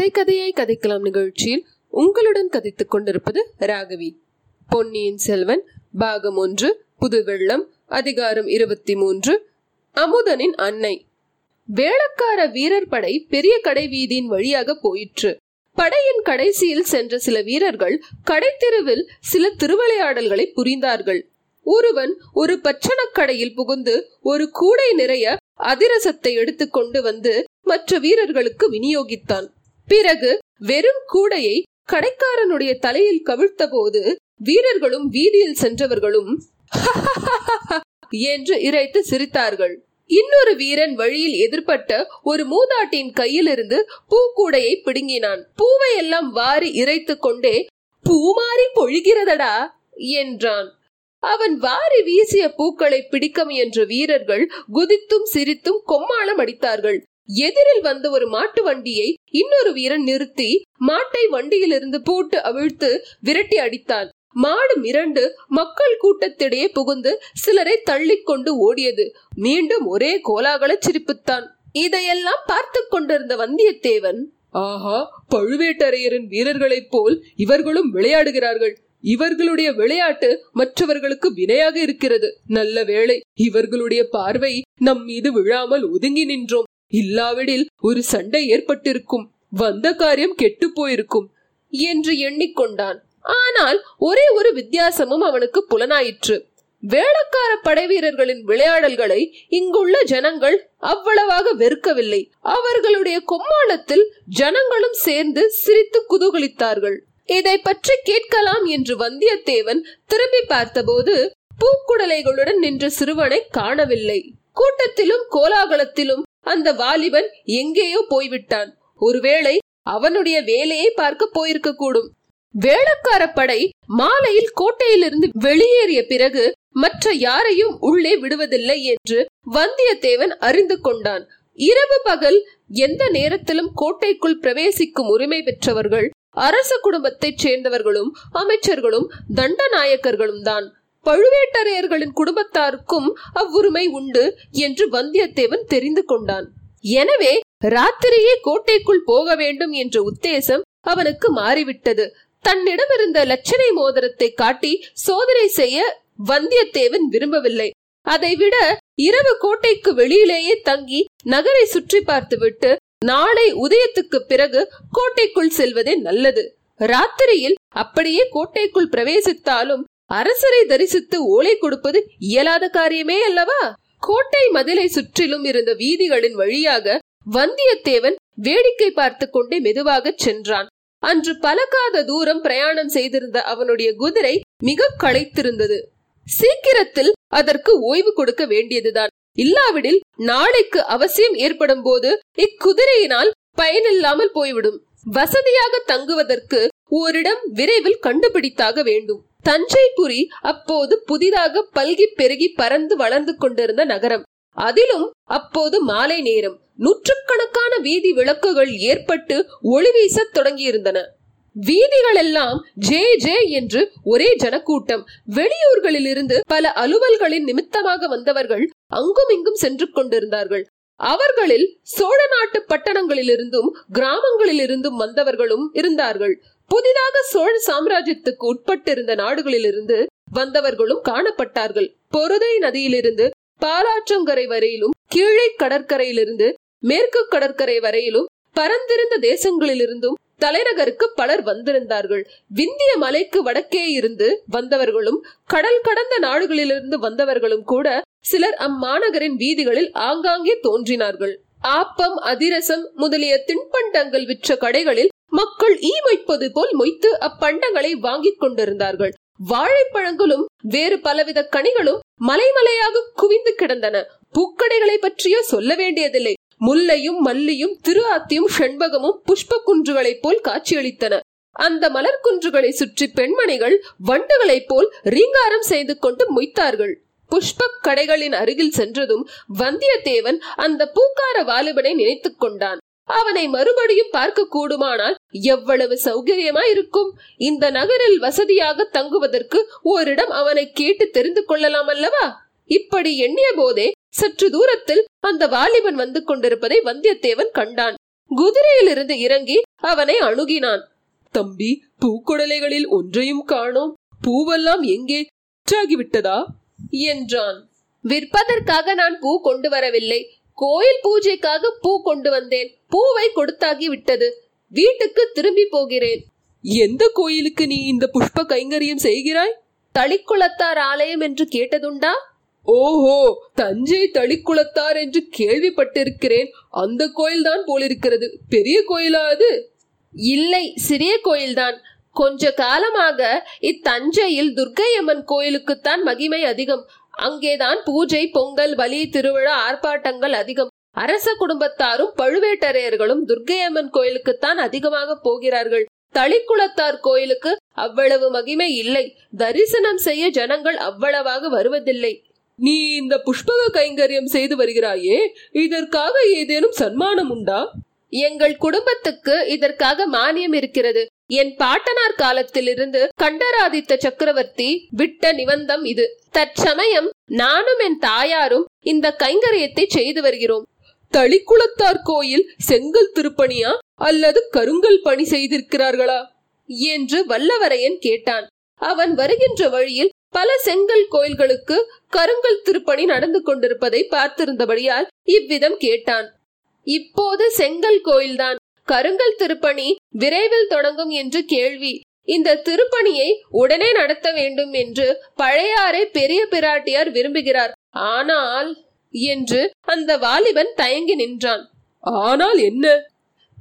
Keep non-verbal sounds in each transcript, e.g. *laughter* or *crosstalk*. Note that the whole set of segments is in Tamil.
கதை கதையாய் கதைக்கலாம் நிகழ்ச்சியில் உங்களுடன் கதைத்துக் கொண்டிருப்பது ராகவி. பொன்னியின் செல்வன் பாகம் ஒன்று புது வெள்ளம் அதிகாரம் இருபத்தி மூன்று அமுதனின் அன்னை. வேளக்கார வீரர் படை பெரிய கடை வீதியின் வழியாக போயிற்று. படையின் கடைசியில் சென்ற சில வீரர்கள் கடைத்தெருவில் சில திருவிளையாடல்களை புரிந்தார்கள். ஒருவன் ஒரு பச்சனக்கடையில் புகுந்து ஒரு கூடை நிறைய அதிரசத்தை எடுத்துக்கொண்டு வந்து மற்ற வீரர்களுக்கு விநியோகித்தான். பிறகு வெறும் கூடையை கடைக்காரனுடைய தலையில் கவிழ்த்த போது வீரர்களும் வீதியில் சென்றவர்களும் *laughs* என்று இறைத்து சிரித்தார்கள். இன்னொரு வீரன் வழியில் எதிர்பட்ட ஒரு மூதாட்டியின் கையிலிருந்து பூக்கூடையை பிடுங்கினான். பூவை எல்லாம் வாரி இறைத்து கொண்டே பூமாரி பொழிகிறதடா என்றான். அவன் வாரி வீசிய பூக்களை பிடிக்க முயன்ற வீரர்கள் குதித்தும் சிரித்தும் கொம்மாளம் அடித்தார்கள். எதிரில் வந்த ஒரு மாட்டு வண்டியை இன்னொரு வீரன் நிறுத்தி மாட்டை வண்டியிலிருந்து போட்டு அவிழ்த்து விரட்டி அடித்தான். மாடு மிரண்டு மக்கள் கூட்டத்திடையே புகுந்து சிலரை தள்ளிக்கொண்டு ஓடியது. மீண்டும் ஒரே கோலாகல சிரிப்புத்தான். இதையெல்லாம் பார்த்து கொண்டிருந்த வந்தியத்தேவன் ஆஹா பழுவேட்டரையரின் வீரர்களைப் போல் இவர்களும் விளையாடுகிறார்கள். இவர்களுடைய விளையாட்டு மற்றவர்களுக்கு வினையாக இருக்கிறது. நல்ல வேளை இவர்களுடைய பார்வை நம் மீது விழாமல் ஒதுங்கி நின்றோம். இல்லாவிடில் ஒரு சண்டை ஏற்பட்டிருக்கும். வந்த காரியம் கெட்டு போயிருக்கும் என்று எண்ணிக்கொண்டான். ஆனால் ஒரே ஒரு வித்தியாசமும் அவனுக்கு புலனாயிற்று. வேளக்கார படை வீரர்களின் விளையாடல்களை இங்குள்ள ஜனங்கள் அவ்வளவாக வெறுக்கவில்லை. அவர்களுடைய கொம்மாளத்தில் ஜனங்களும் சேர்ந்து சிரித்து குதூகலித்தார்கள். இதை பற்றி கேட்கலாம் என்று வந்தியத்தேவன் திரும்பி பார்த்தபோது பூக்குடலைகளுடன் நின்ற சிறுவனை காணவில்லை. கூட்டத்திலும் கோலாகலத்திலும் அந்த வாலிபன் எங்கேயோ போய்விட்டான். ஒருவேளை அவனுடைய வேலையை பார்க்க போயிருக்க கூடும் வேளக்கார படை மாலையில் கோட்டையிலிருந்து வெளியேறிய பிறகு மற்ற யாரையும் உள்ளே விடுவதில்லை என்று வந்தியத்தேவன் அறிந்து கொண்டான். இரவு பகல் எந்த நேரத்திலும் கோட்டைக்குள் பிரவேசிக்கும் உரிமை பெற்றவர்கள் அரச குடும்பத்தைச் சேர்ந்தவர்களும் அமைச்சர்களும் தண்டநாயக்கர்களும் தான் பழுவேட்டரையர்களின் குடும்பத்தாருக்கும் அவ்வுரிமை உண்டு என்று வந்தியத்தேவன் தெரிந்து கொண்டான். எனவே ராத்திரியே கோட்டைக்குள் போக வேண்டும் என்ற உத்தேசம் அவனுக்கு மாறிவிட்டது. தன்னிடம் இருந்த லட்சணை மோதிரத்தை காட்டி சோதனை செய்ய வந்தியத்தேவன் விரும்பவில்லை. அதைவிட இரவு கோட்டைக்கு வெளியிலேயே தங்கி நகரை சுற்றி பார்த்துவிட்டு நாளை உதயத்துக்கு பிறகு கோட்டைக்குள் செல்வதே நல்லது. ராத்திரியில் அப்படியே கோட்டைக்குள் பிரவேசித்தாலும் அரசரை தரிசித்து ஓலை கொடுப்பது இயலாத காரியமே அல்லவா? கோட்டை மதிலை சுற்றிலும் இருந்த வீதிகளின் வழியாக வந்தியத்தேவன் வேடிக்கை பார்த்து கொண்டே மெதுவாக சென்றான். அன்று பலக்காத தூரம் பிரயாணம் செய்திருந்த அவனுடைய குதிரை மிக களைத்திருந்தது. சீக்கிரத்தில் அதற்கு ஓய்வு கொடுக்க வேண்டியதுதான். இல்லாவிடில் நாளைக்கு அவசியம் ஏற்படும் போது இக்குதிரையினால் பயனில்லாமல் போய்விடும். வசதியாக தங்குவதற்கு ஓரிடம் விரைவில் கண்டுபிடித்தாக வேண்டும். தஞ்சைபுரி அப்போது புதிதாக பல்கி பெருகி பறந்து வளர்ந்து கொண்டிருந்த நகரம். அதிலும் அப்போது மாலை நேரம் நூற்றுக்கணக்கான வீதி விளக்குகள் ஏற்பட்டு ஒளி வீசத் தொடங்கியிருந்தன. வீதிகள் எல்லாம் ஜே ஜே என்று ஒரே ஜனக்கூட்டம். வெளியூர்களில் இருந்து பல அலுவல்களின் நிமித்தமாக வந்தவர்கள் அங்கும் இங்கும் சென்று கொண்டிருந்தார்கள். அவர்களில் சோழ நாட்டு பட்டணங்களிலிருந்தும் கிராமங்களிலிருந்தும் வந்தவர்களும் இருந்தார்கள். புதிதாக சோழ சாம்ராஜ்யத்துக்கு உட்பட்டிருந்த நாடுகளிலிருந்து வந்தவர்களும் காணப்பட்டார்கள். பொருதை நதியிலிருந்து பாலாற்றங்கரை வரையிலும் கீழே கடற்கரையிலிருந்து மேற்கு கடற்கரை வரையிலும் பரந்திருந்த தேசங்களிலிருந்தும் தலைநகருக்கு பலர் வந்திருந்தார்கள். விந்திய மலைக்கு வடக்கே இருந்து வந்தவர்களும் கடல் கடந்த நாடுகளிலிருந்து வந்தவர்களும் கூட சிலர் அம்மாநகரின் வீதிகளில் ஆங்காங்கே தோன்றினார்கள். ஆப்பம் அதிரசம் முதலிய தின்பண்டங்கள் விற்ற கடைகளில் மக்கள் ஈ மொய்ப்பது போல் மொய்த்து அப்பண்டங்களை வாங்கிக் கொண்டிருந்தார்கள். வாழைப்பழங்களும் வேறு பலவித கனிகளும் மலைமலையாக குவிந்து கிடந்தன. பூக்கடைகளை பற்றியோ சொல்ல வேண்டியதில்லை. முல்லையும் மல்லியும் திரு ஆத்தியும் செண்பகமும் புஷ்ப குன்றுகளைப் போல் காட்சியளித்தன. அந்த மலர் குன்றுகளை சுற்றி பெண்மணிகள் வண்டுகளைப் போல் ரீங்காரம் செய்து கொண்டு மொய்த்தார்கள். புஷ்ப கடைகளின் அருகில் சென்றதும் வந்தியத்தேவன் அந்த பூக்கார வாலிபனை நினைத்துக் கொண்டான். அவனை மறுபடியும் பார்க்க கூடுமானால் எவ்வளவு சௌகரியமா இருக்கும் இந்த நகரில் வசதியாக தங்குவதற்கு ஓரிடம் அவனை கேட்டு தெரிந்து கொள்ளலாம் அல்லவா? இப்படி எண்ணிய போதே சற்று தூரத்தில் அந்த வாலிபன் வந்து கொண்டிருப்பதை வந்தியத்தேவன் கண்டான். குதிரையிலிருந்து இறங்கி அவனை அணுகினான். தம்பி பூக்குடலைகளில் ஒன்றையும் காணோம். பூவெல்லாம் எங்கே? விட்டதா என்றான். விற்பதற்காக நான் பூ கொண்டு வரவில்லை. கோயில் பூஜைக்காக பூ கொண்டு வந்தேன். பூவை கொடுத்தாகி விட்டது. வீட்டுக்கு திரும்பி போகிறேன். எந்த கோயிலுக்கு நீ இந்த புஷ்ப கைங்கரியம் செய்கிறாய்? தளிக்குளத்தார் ஆலயம் என்று கேட்டதுண்டா? ஓஹோ தஞ்சை தளிக்குளத்தார் என்று கேள்விப்பட்டிருக்கிறேன். அந்த கோயில்தான் போலிருக்கிறது. பெரிய கோயிலா அது? இல்லை சிறிய கோயில்தான். கொஞ்ச காலமாக இத்தஞ்சையில் துர்க்கையம்மன் கோயிலுக்குத்தான் மகிமை அதிகம். அங்கேதான் பூஜை பொங்கல் பலி திருவிழா ஆர்ப்பாட்டங்கள் அதிகம். அரச குடும்பத்தாரும் பழுவேட்டரையர்களும் துர்க்கையம்மன் கோயிலுக்குத்தான் அதிகமாக போகிறார்கள். தளிக்குளத்தார் கோயிலுக்கு அவ்வளவு மகிமை இல்லை. தரிசனம் செய்ய ஜனங்கள் அவ்வளவாக வருவதில்லை. நீ இந்த புஷ்பக கைங்கரியம் செய்து வருகிறாயே இதற்காக ஏதேனும் சன்மானம் உண்டா? எங்கள் குடும்பத்துக்கு இதற்காக மானியம் இருக்கிறது. என் பாட்டனார் காலத்திலிருந்து கண்டராதித்த சக்கரவர்த்தி விட்ட நிபந்தம் இது. தற்சமயம் நானும் என் தாயாரும் இந்த கைங்கரியத்தை செய்து வருகிறோம். தளிக்குளத்தார் கோயில் செங்கல் திருப்பணியா அல்லது கருங்கல் பணி செய்திருக்கிறார்களா? என்று வல்லவரையன் கேட்டான். அவன் வருகின்ற வழியில் பல செங்கல் கோயில்களுக்கு கருங்கல் திருப்பணி நடந்து கொண்டிருப்பதை பார்த்திருந்தபடியால் இவ்விதம் கேட்டான். இப்போது செங்கல் கோயில்தான். கருங்கல் திருப்பணி விரைவில் தொடங்கும் என்று கேள்வி. இந்த திருப்பணியை உடனே நடத்த வேண்டும் என்று பழையாறை பெரிய பிராட்டியார் விரும்புகிறார். ஆனால் என்று அந்த வாலிபன் தயங்கி நின்றான். ஆனால் என்ன?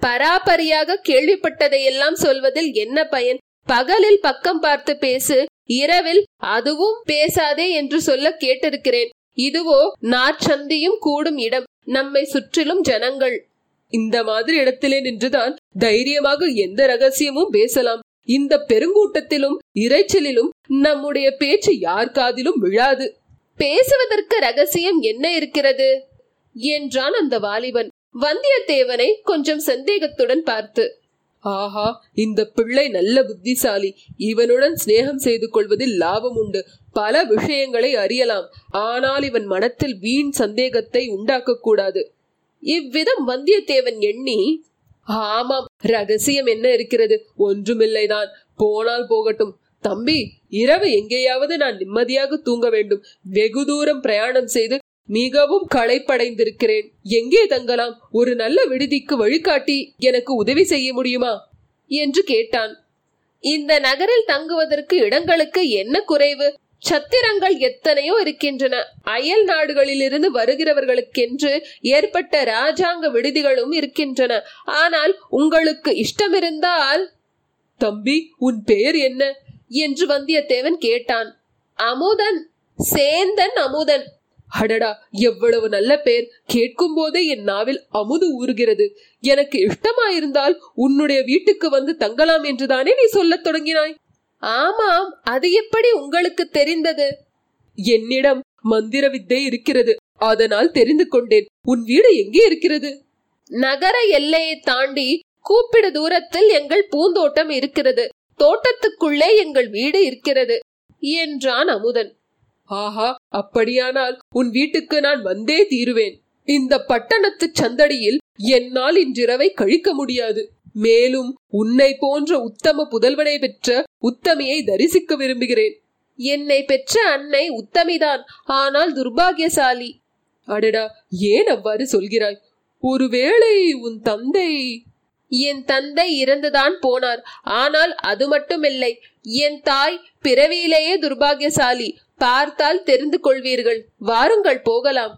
பராபரியாக கேள்விப்பட்டதையெல்லாம் சொல்வதில் என்ன பயன்? பகலில் பக்கம் பார்த்து பேசு இரவில் அதுவும் பேசாதே என்று சொல்ல கேட்டிருக்கிறேன். இதுவோ நாற்சந்தியும் கூடும் இடம். நம்மை சுற்றிலும் ஜனங்கள். இந்த மாதிரி இடத்திலே நின்றுதான் தைரியமாக எந்த ரகசியமும் பேசலாம். இந்த பெருங்கூட்டத்திலும் இறைச்சலிலும் நம்முடைய பேச்சு யார் காதிலும் விழாது. பேசுவதற்கு ரகசியம் என்ன இருக்கிறது? என்றான் அந்த வாலிபன். வந்தியத்தேவனை கொஞ்சம் சந்தேகத்துடன் பார்த்து. ஆஹா இந்த பிள்ளை நல்ல புத்திசாலி. இவனுடன் சிநேகம் செய்து கொள்வதில் லாபம் உண்டு. பல விஷயங்களை அறியலாம். ஆனால் இவன் மனத்தில் வீண் சந்தேகத்தை உண்டாக்கக்கூடாது இவ்விதம் வந்தியத்தேவன் எண்ணி ஆமாம் ரகசியம் என்ன இருக்கிறது? ஒன்றுமில்லைதான் போனால் போகட்டும். தம்பி இரவு எங்கேயாவது நான் நிம்மதியாக தூங்க வேண்டும். வெகு தூரம் பிரயாணம் செய்து மிகவும் களைப்படைந்திருக்கிறேன். எங்கே தங்கலாம்? ஒரு நல்ல விடுதிக்கு வழிகாட்டி எனக்கு உதவி செய்ய முடியுமா? என்று கேட்டான். இந்த நகரில் தங்குவதற்கு இடங்களுக்கு என்ன குறைவு? சத்திரங்கள் எத்தனையோ இருக்கின்றன. அயல் நாடுகளிலிருந்து வருகிறவர்களுக்கென்று ஏற்பட்ட ராஜாங்க விடுதிகளும் இருக்கின்றன. ஆனால் உங்களுக்கு இஷ்டமிருந்தால் தம்பி உன் பெயர் என்ன? என்று வந்தியத்தேவன் கேட்டான். அமுதன் சேந்தன் அமுதன் அடடா எவ்வளவு நல்ல பேர். கேட்கும் போதே என் நாவில் அமுது ஊறுகிறது. எனக்கு இஷ்டமாயிருந்தால் உன்னுடைய வீட்டுக்கு வந்து தங்கலாம் என்றுதானே நீ சொல்லத் தொடங்கினாய்? ஆமாம் அது எப்படி உங்களுக்கு தெரிந்தது? என்னிடம் மந்திர வித்தை இருக்கிறது. அதனால் தெரிந்து கொண்டேன். உன் வீடு எங்கே இருக்கிறது? நகர எல்லையை தாண்டி கூப்பிடு தூரத்தில் எங்கள் பூந்தோட்டம் இருக்கிறது. தோட்டத்துக்குள்ளே எங்கள் வீடு இருக்கிறது என்றான் அமுதன். ஆஹா அப்படியானால் உன் வீட்டுக்கு நான் வந்தே தீருவேன். இந்த பட்டணத்து சந்தடியில் என்னால் இன்றிரவை கழிக்க முடியாது. மேலும் உன்னை போன்ற உத்தம புதல்வனை பெற்ற உத்தமியை தரிசிக்க விரும்புகிறேன். என்னை பெற்ற அன்னை உத்தமிதான் ஆனால் துர்பாகியசாலி. அடடா ஏன் அவ்வாறு சொல்கிறாய்? ஒருவேளை உன் தந்தை என் தந்தை இறந்துதான் போனார் ஆனால் அது மட்டுமில்லை என் தாய் பிறவியிலேயே துர்பாகியசாலி. பார்த்தால் தெரிந்து கொள்வீர்கள் வாருங்கள் போகலாம்.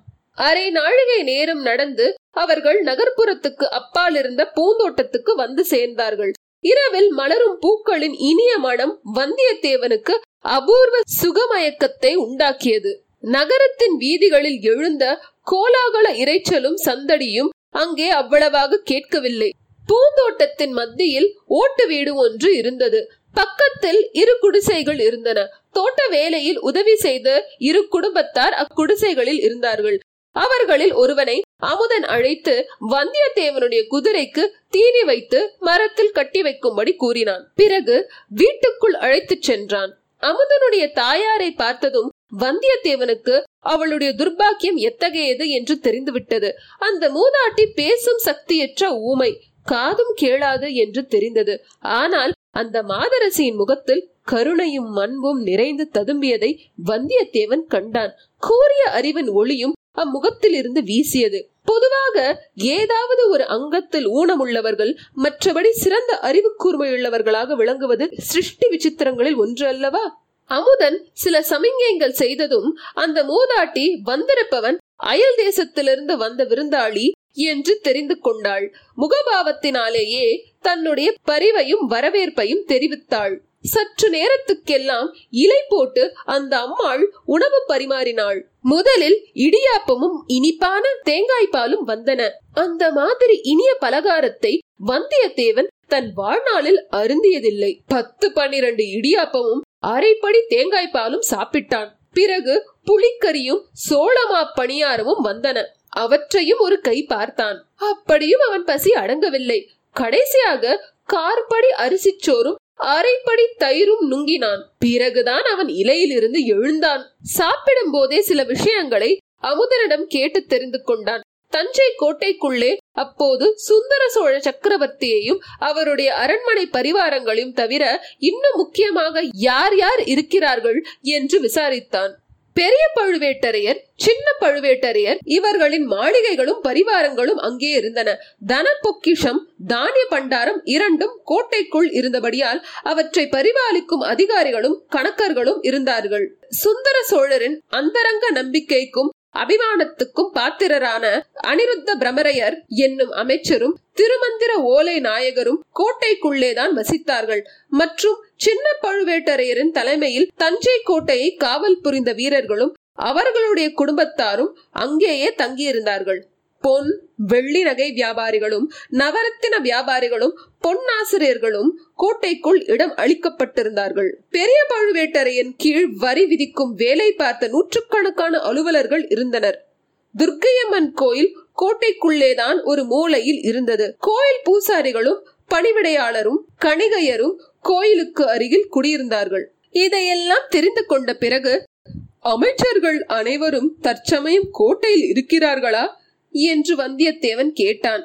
அரை நாழிகை நேரம் நடந்து அவர்கள் நகர்ப்புறத்துக்கு அப்பால் இருந்த பூந்தோட்டத்துக்கு வந்து சேர்ந்தார்கள். இரவில் மலரும் பூக்களின் இனிய மனம் வந்தியத்தேவனுக்கு அபூர்வ சுகமயக்கத்தை உண்டாக்கியது. நகரத்தின் வீதிகளில் எழுந்த கோலாகல இறைச்சலும் சந்தடியும் அங்கே அவ்வளவாக கேட்கவில்லை. பூந்தோட்டத்தின் மத்தியில் ஓட்டு வீடு ஒன்று இருந்தது. பக்கத்தில் இரு குடிசைகள் இருந்தன. தோட்ட வேலையில் உதவி செய்த இரு குடும்பத்தார் அக்குடிசைகளில் இருந்தார்கள். அவர்களில் ஒருவனை அமுதன் அழைத்து வந்தியத்தேவனுடைய குதிரைக்கு தீனி வைத்து மரத்தில் கட்டி வைக்கும்படி கூறினான். பிறகு வீட்டுக்குள் அழைத்துச் சென்றான். அமுதனுடைய தாயாரை பார்த்ததும் வந்தியத்தேவனுக்கு அவளுடைய துர்பாக்கியம் எத்தகையது என்று தெரிந்துவிட்டது. அந்த மூதாட்டி பேசும் சக்தியற்ற ஊமை காதும் கேளாது என்று தெரிந்தது. ஆனால் அந்த மாதரசியின் முகத்தில் கருணையும் அன்பும் நிறைந்து ததும்பியதை வந்தியத்தேவன் கண்டான். கூறிய அறிவின் ஒளியும் அம்முகத்தில் இருந்து வீசியது. பொதுவாக ஏதாவது ஒரு அங்கத்தில் ஊனமுள்ளவர்கள் மற்றபடி சிறந்த அறிவு கூர்மையுள்ளவர்களாக விளங்குவது சிருஷ்டி விசித்திரங்களில் ஒன்று அல்லவா? அமுதன் சில சமிஞ்சைகள் செய்ததும் அந்த மூதாட்டி வந்திருப்பவன் அயல் தேசத்திலிருந்து வந்த விருந்தாளி என்று தெரிந்து கொண்டாள். முகபாவத்தினாலேயே தன்னுடைய பரிவையும் வரவேற்பையும் தெரிவித்தாள். சற்று நேரத்துக்கெல்லாம் இலை போட்டு அந்த அம்மாள் உணவு பரிமாறினாள். முதலில் இடியாப்பமும் இனிப்பான தேங்காய் பாலும் வந்தன. அந்த மாதிரி இனிய பலகாரத்தை வந்தியத்தேவன் தன் வாழ்நாளில் அருந்தியதில்லை. பத்து பன்னிரண்டு இடியாப்பமும் அரைப்படி தேங்காய் பாலும் சாப்பிட்டான். பிறகு புளிக்கறியும் சோளமா பணியாரமும் வந்தன. அவற்றையும் ஒரு கை பார்த்தான். அப்படியும் அவன் பசி அடங்கவில்லை. கடைசியாக கார்படி அரிசிச்சோறும் அரைப்படி தயிரும் நுங்கினான். பிறகுதான் அவன் இலையிலிருந்து எழுந்தான். சாப்பிடும் போதே சில விஷயங்களை அமுதனிடம் கேட்டு தெரிந்து கொண்டான். தஞ்சை கோட்டைக்குள்ளே அப்போது சுந்தர சோழ சக்கரவர்த்தியையும் அவருடைய அரண்மனை பரிவாரங்களையும் தவிர இன்னும் முக்கியமாக யார் யார் இருக்கிறார்கள் என்று விசாரித்தான். பெரிய பழுவேட்டரையர் சின்ன பழுவேட்டரையர் இவர்களின் மாளிகைகளும் பரிவாரங்களும் அங்கே இருந்தன. தன பொக்கிஷம் தானிய பண்டாரம் இரண்டும் கோட்டைக்குள் இருந்தபடியால் அவற்றை பரிபாலிக்கும் அதிகாரிகளும் கணக்கர்களும் இருந்தார்கள். சுந்தர சோழரின் அந்தரங்க நம்பிக்கைக்கும் அபிமானத்துக்கும் பாத்திரரான அனிருத்த பிரமரையர் என்னும் அமைச்சரும் திருமந்திர ஓலை நாயகரும் கோட்டைக்குள்ளேதான் வசித்தார்கள். மற்றும் சின்ன பழுவேட்டரையரின் தலைமையில் தஞ்சை கோட்டையை காவல் புரிந்த வீரர்களும் அவர்களுடைய குடும்பத்தாரும் அங்கேயே தங்கியிருந்தார்கள். பொன் வெள்ளி நகை வியாபாரிகளும் நவரத்தின வியாபாரிகளும் பொன்னாசிரியர்களும் கோட்டைக்குள் இடம் அளிக்கப்பட்டிருந்தார்கள். பெரிய பழுவேட்டரையின் கீழ் வரி விதிக்கும் வேலை பார்த்த நூற்றுக்கணக்கான அலுவலர்கள் இருந்தனர். துர்க்கையம்மன் கோயில் கோட்டைக்குள்ளேதான் ஒரு மூலையில் இருந்தது. கோயில் பூசாரிகளும் பணிவிடையாளரும் கணிகையரும் கோயிலுக்கு அருகில் குடியிருந்தார்கள். இதையெல்லாம் தெரிந்து கொண்ட பிறகு அமைச்சர்கள் அனைவரும் தற்சமயம் கோட்டையில் இருக்கிறார்களா? என்று வந்தியத்தேவன் கேட்டான்.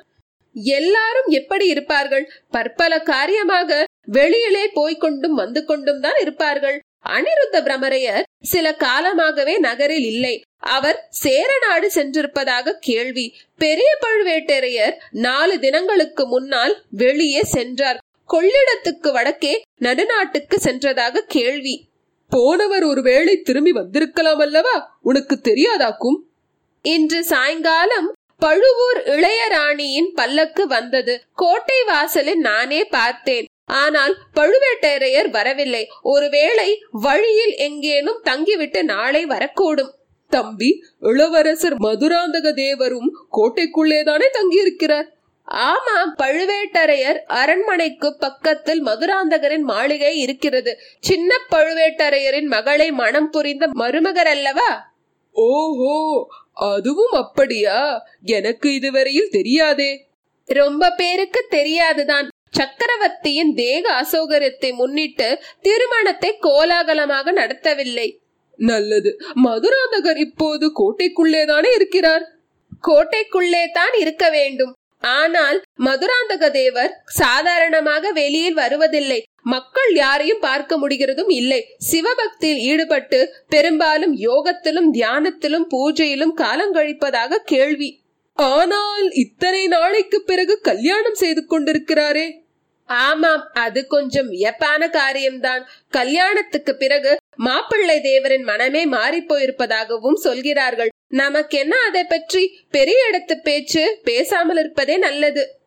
எல்லாரும் எப்படி இருப்பார்கள்? பற்பல காரியமாக வெளியிலே போய்கொண்டும் வந்து கொண்டும் தான் இருப்பார்கள். அனிருத்த பிரமரையர் சில காலமாகவே நகரில் இல்லை. அவர் சேர நாடு சென்றிருப்பதாக கேள்வி. பெரிய பழுவேட்டரையர் நாலு தினங்களுக்கு முன்னால் வெளியே சென்றார். கொள்ளிடத்துக்கு வடக்கே நடுநாட்டுக்கு சென்றதாக கேள்வி. போனவர் ஒருவேளை திரும்பி வந்திருக்கலாம் அல்லவா? உனக்கு தெரியாதாக்கும் இன்று சாயங்காலம் பழுவூர் இளையராணியின் பல்லக்கு வந்தது. கோட்டை வாசலில் நானே பார்த்தேன். ஆனால் பழுவேட்டரையர் வரவில்லை. ஒருவேளை வழியில் எங்கேனும் தங்கிவிட்டு நாளை வரக்கூடும். தம்பி இளவரசர் மதுராந்தக தேவரும் கோட்டைக்குள்ளேதானே தங்கியிருக்கிறார்? ஆமாம் பழுவேட்டரையர் அரண்மனைக்கு பக்கத்தில் மதுராந்தகரின் மாளிகை இருக்கிறது. சின்ன பழுவேட்டரையரின் மகளை மனம் புரிந்த மருமகர் அல்லவா? ஓஹோ அதுவும் அப்படியா? எனக்கு இதுவரையில் தெரியாதே. ரொம்ப பேருக்கு தெரியாதுதான். சக்கரவர்த்தியின் தேக அசௌகரியத்தை முன்னிட்டு திருமணத்தை கோலாகலமாக நடத்தவில்லை. நல்லது. மதுராந்தகர் இப்போது கோட்டைக்குள்ளேதானே இருக்கிறார்? கோட்டைக்குள்ளே தான் இருக்க வேண்டும். ஆனால் மதுராந்தக தேவர் சாதாரணமாக வெளியில் வருவதில்லை. மக்கள் யாரையும் பார்க்க முடிகிறதும் இல்லை. சிவபக்தியில் ஈடுபட்டு பெரும்பாலும் யோகத்திலும் தியானத்திலும் பூஜையிலும் காலங்கழிப்பதாக கேள்வி. ஆனால் இத்தனை நாளைக்கு பிறகு கல்யாணம் செய்து கொண்டிருக்கிறாரே? ஆமாம் அது கொஞ்சம் வியப்பான காரியம்தான். கல்யாணத்துக்கு பிறகு மாப்பிள்ளை தேவரின் மனமே மாறி போயிருப்பதாகவும் சொல்கிறார்கள். நமக்கென்ன அதை பற்றி பெரிய இடத்து பேச்சு பேசாமல் இருப்பதே நல்லது.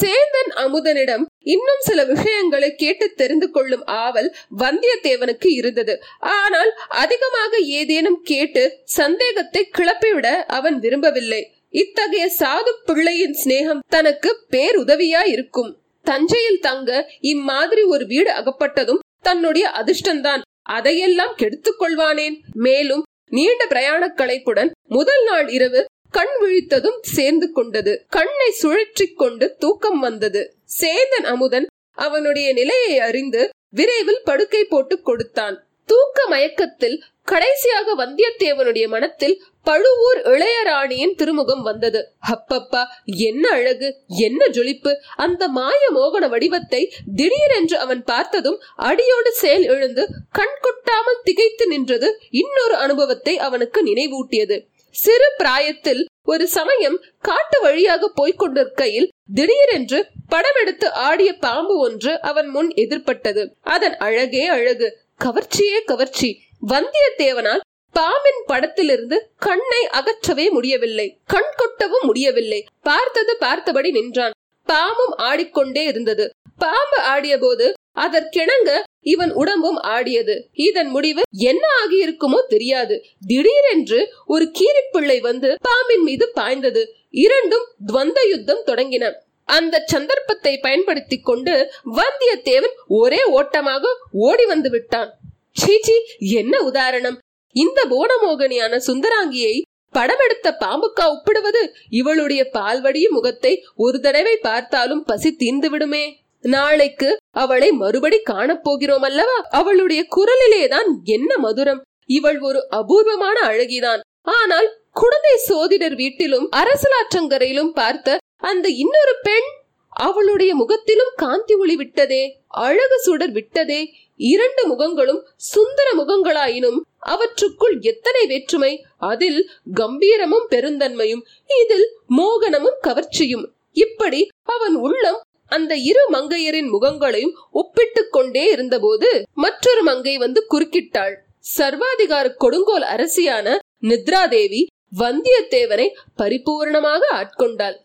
சேந்தன் அமுதனிடம் இன்னும் சில விஷயங்களை கேட்டு தெரிந்து கொள்ளும் ஆவல் வந்தியத்தேவனுக்கு இருந்தது. ஆனால் அதிகமாக ஏதேனும் கேட்டு சந்தேகத்தை கிளப்பிவிட அவன் விரும்பவில்லை. இத்தகைய சாது பிள்ளையின் சிநேகம் தனக்கு பேருதவியா இருக்கும் தஞ்சையில் தங்க இம்மாதிரி ஒரு வீடு அகப்பட்டதும் தன்னுடைய அதிர்ஷ்டம்தான் அதையெல்லாம் கெடுத்துக் கொள்வானேன். மேலும் நீண்ட பிரயாண களைப்புடன் முதல் நாள் இரவு கண் விழித்ததும் சேர்ந்து கொண்டது. கண்ணை சுழற்றி கொண்டு தூக்கம் வந்தது. சேந்தன் அமுதன் அவனுடைய நிலையை அறிந்து விரைவில் படுக்கை போட்டு கொடுத்தான். தூக்க மயக்கத்தில் கடைசியாக வந்தியத்தேவனுடைய மனத்தில் பழுவூர் இளையராணியின் திருமுகம் வந்தது. அப்பப்பா என்ன அழகு என்ன ஜொலிப்பு. அந்த மாய மோகன வடிவத்தை திடீரென்று அவன் பார்த்ததும் அடியோடு செயல் எழுந்து கண் கொட்டாமல் திகைத்து நின்றது இன்னொரு அனுபவத்தை அவனுக்கு நினைவூட்டியது. சிறு பிராயத்தில் ஒரு சமயம் காட்டு வழியாக போய்க் கொண்டிருக்கையில் திடீரென்று படமெடுத்து ஆடிய பாம்பு ஒன்று அவன் முன் எதிர்பட்டது. அதன் அழகே அழகு. கவர்ச்சியே கவர்ச்சி. வந்தியத்தேவனால் பாம்பின் படத்திலிருந்து கண்ணை அகற்றவே முடியவில்லை. கண் கொட்டவும் முடியவில்லை. பார்த்தது பார்த்தபடி நின்றான். பாம்பும் ஆடிக்கொண்டே இருந்தது. பாம்பு ஆடிய போது அதற்கிணங்க இவன் உடம்பும் ஆடியது. இதன் முடிவு என்ன ஆகியிருக்குமோ தெரியாது. திடீரென்று ஒரு கீரிப்பிள்ளை வந்து பாம்பின் மீது பாய்ந்தது. இரண்டும் துவந்த யுத்தம் தொடங்கின. அந்த சந்தர்ப்பத்தை பயன்படுத்தி கொண்டு வந்தியத்தேவன் ஒரே ஓட்டமாக ஓடி வந்து விட்டான். சீச்சி என்ன உதாரணம்? இந்த போனமோகனியான சுந்தராங்கியை படமெடுத்த பாம்புக்கா ஒப்பிடுவது? இவளுடைய பால்வடிய முகத்தை ஒரு தடவை பார்த்தாலும் பசி தீர்ந்து விடுமே. நாளைக்கு அவளை மறுபடி காணப்போகிறோம் அல்லவா அவளுடைய குரலிலேதான் என்ன மதுரம்? இவள் ஒரு அபூர்வமான அழகிதான். ஆனால் குழந்தை சோதிடர் வீட்டிலும் அரசலாற்றங்கரையிலும் பார்த்த அந்த இன்னொரு பெண் அவளுடைய முகத்திலும் காந்தி ஒளி விட்டதே அழகு சுடர் விட்டதே இரண்டு முகங்களும் சுந்தர முகங்களாயினும் அவற்றுக்குள் எத்தனை வேற்றுமை? அதில் கம்பீரமும் பெருந்தன்மையும் இதில் மோகனமும் கவர்ச்சியும். இப்படி அவன் உள்ளம் அந்த இரு மங்கையரின் முகங்களையும் ஒப்பிட்டுக் கொண்டே இருந்தபோது மற்றொரு மங்கை வந்து குறுக்கிட்டாள். சர்வாதிகார கொடுங்கோல் அரசியான நித்ராதேவி வந்தியத்தேவனை பரிபூர்ணமாக ஆட்கொண்டாள்.